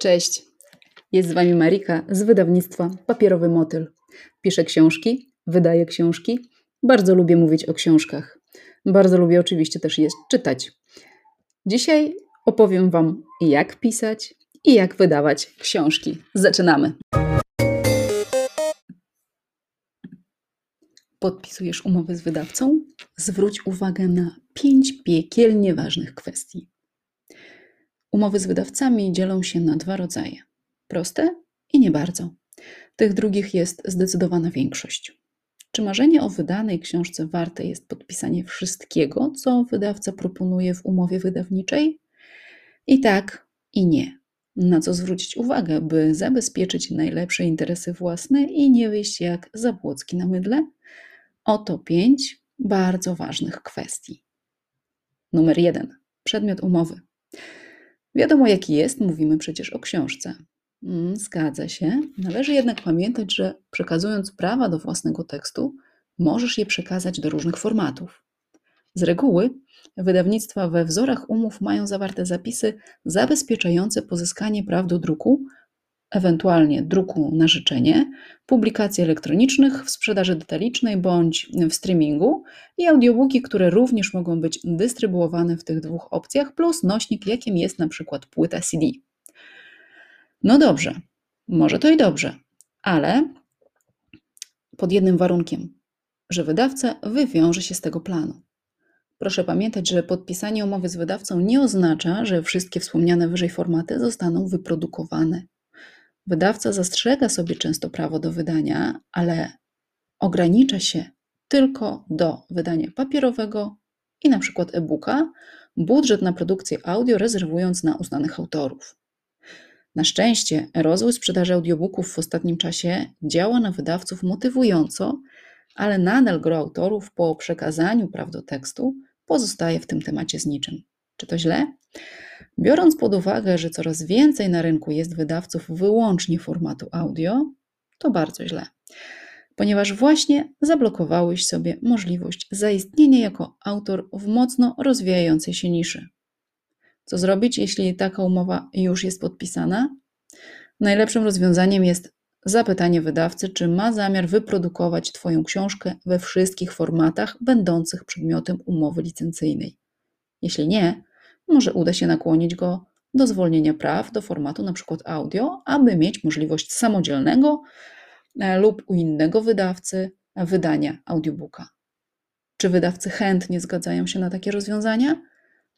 Cześć, jest z Wami Marika z wydawnictwa Papierowy Motyl. Piszę książki, wydaję książki. Bardzo lubię mówić o książkach. Bardzo lubię oczywiście też je czytać. Dzisiaj opowiem Wam, jak pisać i jak wydawać książki. Zaczynamy! Podpisujesz umowę z wydawcą? Zwróć uwagę na pięć piekielnie ważnych kwestii. Umowy z wydawcami dzielą się na dwa rodzaje: proste i nie bardzo. Tych drugich jest zdecydowana większość. Czy marzenie o wydanej książce warte jest podpisanie wszystkiego, co wydawca proponuje w umowie wydawniczej? I tak, i nie. Na co zwrócić uwagę, by zabezpieczyć najlepsze interesy własne i nie wyjść jak zabłocki na mydle? Oto pięć bardzo ważnych kwestii. Numer jeden. Przedmiot umowy. Wiadomo, jaki jest, mówimy przecież o książce. Mm, zgadza się. Należy jednak pamiętać, że przekazując prawa do własnego tekstu, możesz je przekazać do różnych formatów. Z reguły wydawnictwa we wzorach umów mają zawarte zapisy zabezpieczające pozyskanie praw do druku ewentualnie druku na życzenie, publikacji elektronicznych w sprzedaży detalicznej bądź w streamingu i audiobooki, które również mogą być dystrybuowane w tych dwóch opcjach, plus nośnik, jakim jest na przykład płyta CD. No dobrze, może to i dobrze, ale pod jednym warunkiem, że wydawca wywiąże się z tego planu. Proszę pamiętać, że podpisanie umowy z wydawcą nie oznacza, że wszystkie wspomniane wyżej formaty zostaną wyprodukowane. Wydawca zastrzega sobie często prawo do wydania, ale ogranicza się tylko do wydania papierowego i na przykład e-booka, budżet na produkcję audio rezerwując na uznanych autorów. Na szczęście rozwój sprzedaży audiobooków w ostatnim czasie działa na wydawców motywująco, ale nadal gro autorów po przekazaniu praw do tekstu pozostaje w tym temacie z niczym. Czy to źle? Biorąc pod uwagę, że coraz więcej na rynku jest wydawców wyłącznie formatu audio, to bardzo źle, ponieważ właśnie zablokowałeś sobie możliwość zaistnienia jako autor w mocno rozwijającej się niszy. Co zrobić, jeśli taka umowa już jest podpisana? Najlepszym rozwiązaniem jest zapytanie wydawcy, czy ma zamiar wyprodukować Twoją książkę we wszystkich formatach będących przedmiotem umowy licencyjnej. Jeśli nie, może uda się nakłonić go do zwolnienia praw do formatu np. audio, aby mieć możliwość samodzielnego e, lub u innego wydawcy wydania audiobooka. Czy wydawcy chętnie zgadzają się na takie rozwiązania?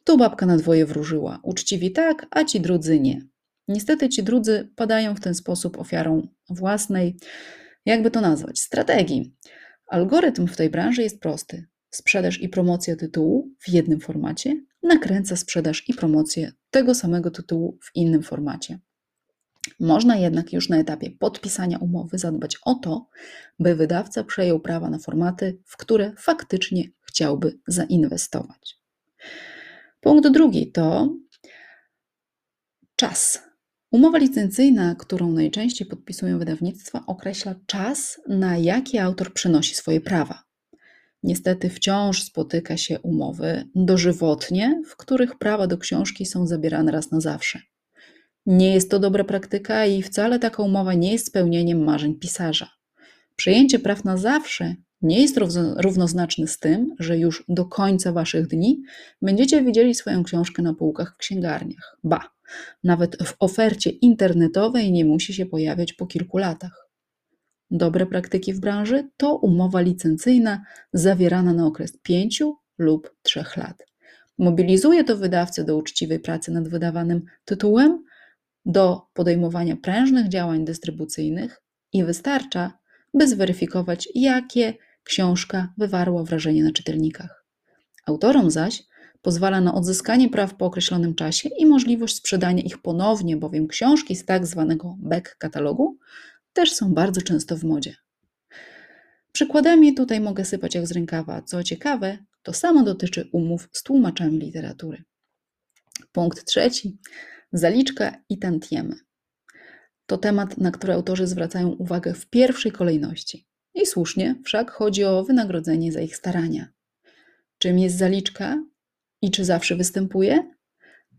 Tu babka na dwoje wróżyła. Uczciwi tak, a ci drudzy nie. Niestety ci drudzy padają w ten sposób ofiarą własnej, jakby to nazwać, strategii. Algorytm w tej branży jest prosty. Sprzedaż i promocja tytułu w jednym formacie nakręca sprzedaż i promocję tego samego tytułu w innym formacie. Można jednak już na etapie podpisania umowy zadbać o to, by wydawca przejął prawa na formaty, w które faktycznie chciałby zainwestować. Punkt drugi to czas. Umowa licencyjna, którą najczęściej podpisują wydawnictwa, określa czas, na jaki autor przynosi swoje prawa. Niestety wciąż spotyka się umowy dożywotnie, w których prawa do książki są zabierane raz na zawsze. Nie jest to dobra praktyka i wcale taka umowa nie jest spełnieniem marzeń pisarza. Przejęcie praw na zawsze nie jest równoznaczne z tym, że już do końca waszych dni będziecie widzieli swoją książkę na półkach w księgarniach. Ba, nawet w ofercie internetowej nie musi się pojawiać po kilku latach. Dobre praktyki w branży to umowa licencyjna zawierana na okres 5 lub 3 lat. Mobilizuje to wydawcę do uczciwej pracy nad wydawanym tytułem, do podejmowania prężnych działań dystrybucyjnych i wystarcza, by zweryfikować, jakie książka wywarła wrażenie na czytelnikach. Autorom zaś pozwala na odzyskanie praw po określonym czasie i możliwość sprzedania ich ponownie, bowiem książki z tak zwanego back katalogu też są bardzo często w modzie. Przykładami tutaj mogę sypać jak z rękawa. Co ciekawe, to samo dotyczy umów z tłumaczami literatury. Punkt trzeci. Zaliczka i tantiemy. To temat, na który autorzy zwracają uwagę w pierwszej kolejności. I słusznie, wszak chodzi o wynagrodzenie za ich starania. Czym jest zaliczka i czy zawsze występuje?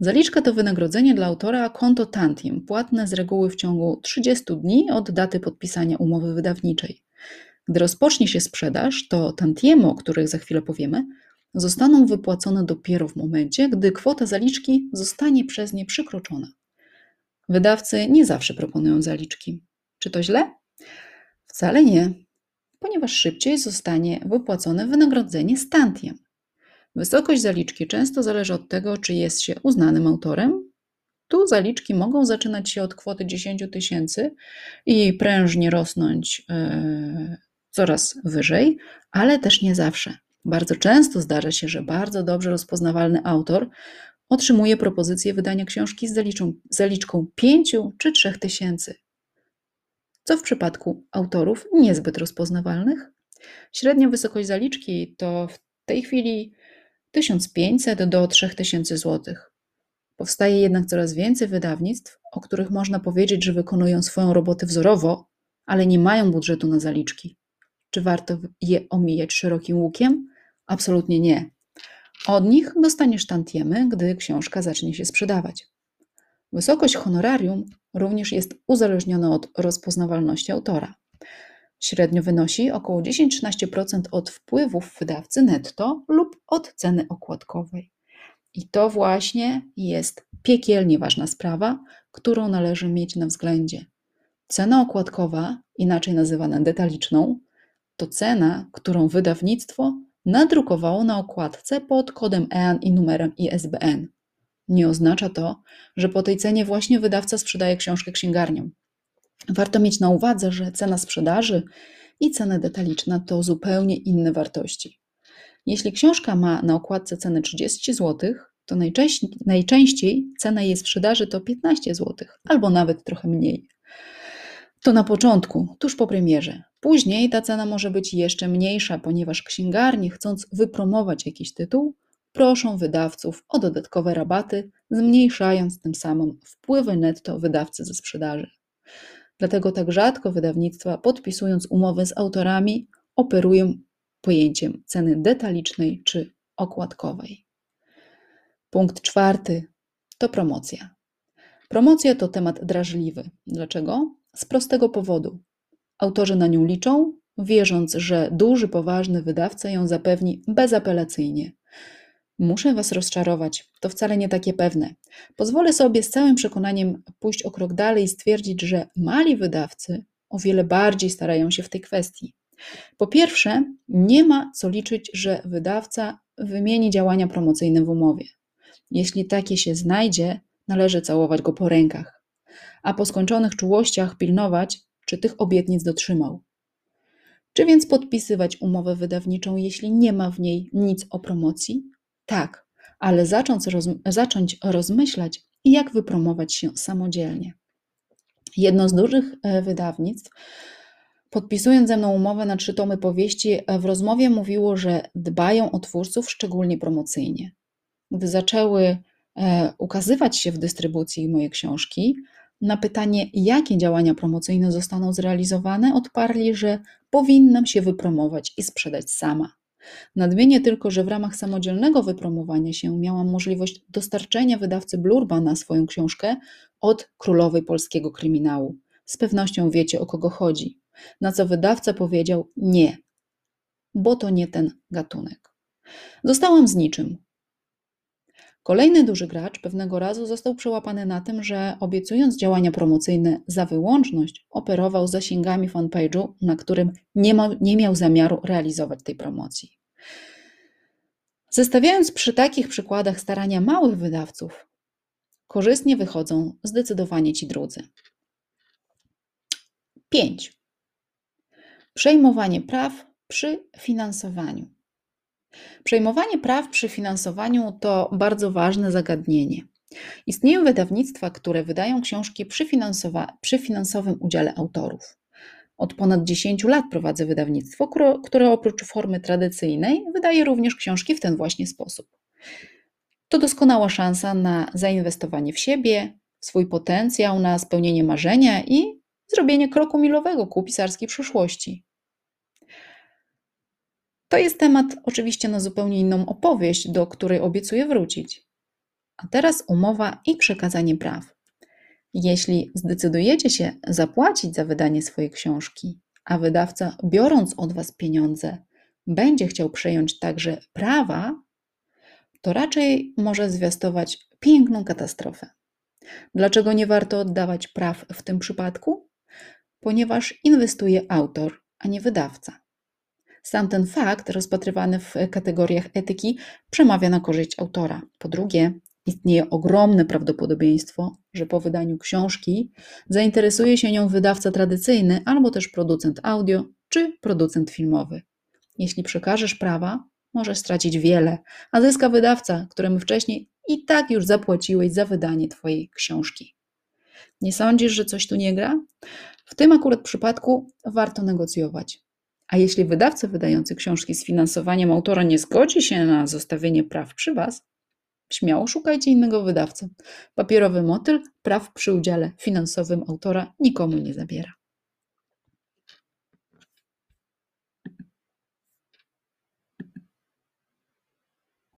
Zaliczka to wynagrodzenie dla autora konto tantiem, płatne z reguły w ciągu 30 dni od daty podpisania umowy wydawniczej. Gdy rozpocznie się sprzedaż, to tantiemy, o których za chwilę powiemy, zostaną wypłacone dopiero w momencie, gdy kwota zaliczki zostanie przez nie przekroczona. Wydawcy nie zawsze proponują zaliczki. Czy to źle? Wcale nie, ponieważ szybciej zostanie wypłacone wynagrodzenie z tantiem. Wysokość zaliczki często zależy od tego, czy jest się uznanym autorem. Tu zaliczki mogą zaczynać się od kwoty 10 tysięcy i prężnie rosnąć yy, coraz wyżej, ale też nie zawsze. Bardzo często zdarza się, że bardzo dobrze rozpoznawalny autor otrzymuje propozycję wydania książki z zaliczką, zaliczką 5 czy 3 tysięcy. Co w przypadku autorów niezbyt rozpoznawalnych? Średnia wysokość zaliczki to w tej chwili 1500 do 3000 zł. Powstaje jednak coraz więcej wydawnictw, o których można powiedzieć, że wykonują swoją robotę wzorowo, ale nie mają budżetu na zaliczki. Czy warto je omijać szerokim łukiem? Absolutnie nie. Od nich dostaniesz tantiemy, gdy książka zacznie się sprzedawać. Wysokość honorarium również jest uzależniona od rozpoznawalności autora. Średnio wynosi około 10-13% od wpływów wydawcy netto lub od ceny okładkowej. I to właśnie jest piekielnie ważna sprawa, którą należy mieć na względzie. Cena okładkowa, inaczej nazywana detaliczną, to cena, którą wydawnictwo nadrukowało na okładce pod kodem EAN i numerem ISBN. Nie oznacza to, że po tej cenie właśnie wydawca sprzedaje książkę księgarniom. Warto mieć na uwadze, że cena sprzedaży i cena detaliczna to zupełnie inne wartości. Jeśli książka ma na okładce cenę 30 zł, to najczęściej, najczęściej cena jej sprzedaży to 15 zł, albo nawet trochę mniej. To na początku, tuż po premierze. Później ta cena może być jeszcze mniejsza, ponieważ księgarnie, chcąc wypromować jakiś tytuł, proszą wydawców o dodatkowe rabaty, zmniejszając tym samym wpływy netto wydawcy ze sprzedaży. Dlatego tak rzadko wydawnictwa, podpisując umowy z autorami, operują pojęciem ceny detalicznej czy okładkowej. Punkt czwarty to promocja. Promocja to temat drażliwy. Dlaczego? Z prostego powodu. Autorzy na nią liczą, wierząc, że duży, poważny wydawca ją zapewni bezapelacyjnie. Muszę Was rozczarować, to wcale nie takie pewne. Pozwolę sobie z całym przekonaniem pójść o krok dalej i stwierdzić, że mali wydawcy o wiele bardziej starają się w tej kwestii. Po pierwsze, nie ma co liczyć, że wydawca wymieni działania promocyjne w umowie. Jeśli takie się znajdzie, należy całować go po rękach, a po skończonych czułościach pilnować, czy tych obietnic dotrzymał. Czy więc podpisywać umowę wydawniczą, jeśli nie ma w niej nic o promocji? Tak, ale zacząć, roz, zacząć rozmyślać, jak wypromować się samodzielnie. Jedno z dużych e, wydawnictw, podpisując ze mną umowę na trzy tomy powieści, e, w rozmowie mówiło, że dbają o twórców szczególnie promocyjnie. Gdy zaczęły e, ukazywać się w dystrybucji moje książki, na pytanie, jakie działania promocyjne zostaną zrealizowane, odparli, że powinnam się wypromować i sprzedać sama. Nadmienię tylko, że w ramach samodzielnego wypromowania się miałam możliwość dostarczenia wydawcy Blurba na swoją książkę od królowej polskiego kryminału. Z pewnością wiecie, o kogo chodzi. Na co wydawca powiedział nie, bo to nie ten gatunek. Zostałam z niczym. Kolejny duży gracz pewnego razu został przełapany na tym, że obiecując działania promocyjne za wyłączność, operował zasięgami fanpage'u, na którym nie, ma, nie miał zamiaru realizować tej promocji. Zestawiając przy takich przykładach starania małych wydawców, korzystnie wychodzą zdecydowanie ci drudzy. 5. Przejmowanie praw przy finansowaniu. Przejmowanie praw przy finansowaniu to bardzo ważne zagadnienie. Istnieją wydawnictwa, które wydają książki przy, przy finansowym udziale autorów. Od ponad 10 lat prowadzę wydawnictwo, które oprócz formy tradycyjnej wydaje również książki w ten właśnie sposób. To doskonała szansa na zainwestowanie w siebie, w swój potencjał, na spełnienie marzenia i zrobienie kroku milowego ku pisarskiej przyszłości. To jest temat oczywiście na zupełnie inną opowieść, do której obiecuję wrócić. A teraz umowa i przekazanie praw. Jeśli zdecydujecie się zapłacić za wydanie swojej książki, a wydawca, biorąc od Was pieniądze, będzie chciał przejąć także prawa, to raczej może zwiastować piękną katastrofę. Dlaczego nie warto oddawać praw w tym przypadku? Ponieważ inwestuje autor, a nie wydawca. Sam ten fakt, rozpatrywany w kategoriach etyki, przemawia na korzyść autora. Po drugie, istnieje ogromne prawdopodobieństwo, że po wydaniu książki zainteresuje się nią wydawca tradycyjny albo też producent audio czy producent filmowy. Jeśli przekażesz prawa, możesz stracić wiele, a zyska wydawca, któremu wcześniej i tak już zapłaciłeś za wydanie Twojej książki. Nie sądzisz, że coś tu nie gra? W tym akurat przypadku warto negocjować. A jeśli wydawca wydający książki z finansowaniem autora nie zgodzi się na zostawienie praw przy Was, śmiało szukajcie innego wydawcy. Papierowy motyl praw przy udziale finansowym autora nikomu nie zabiera.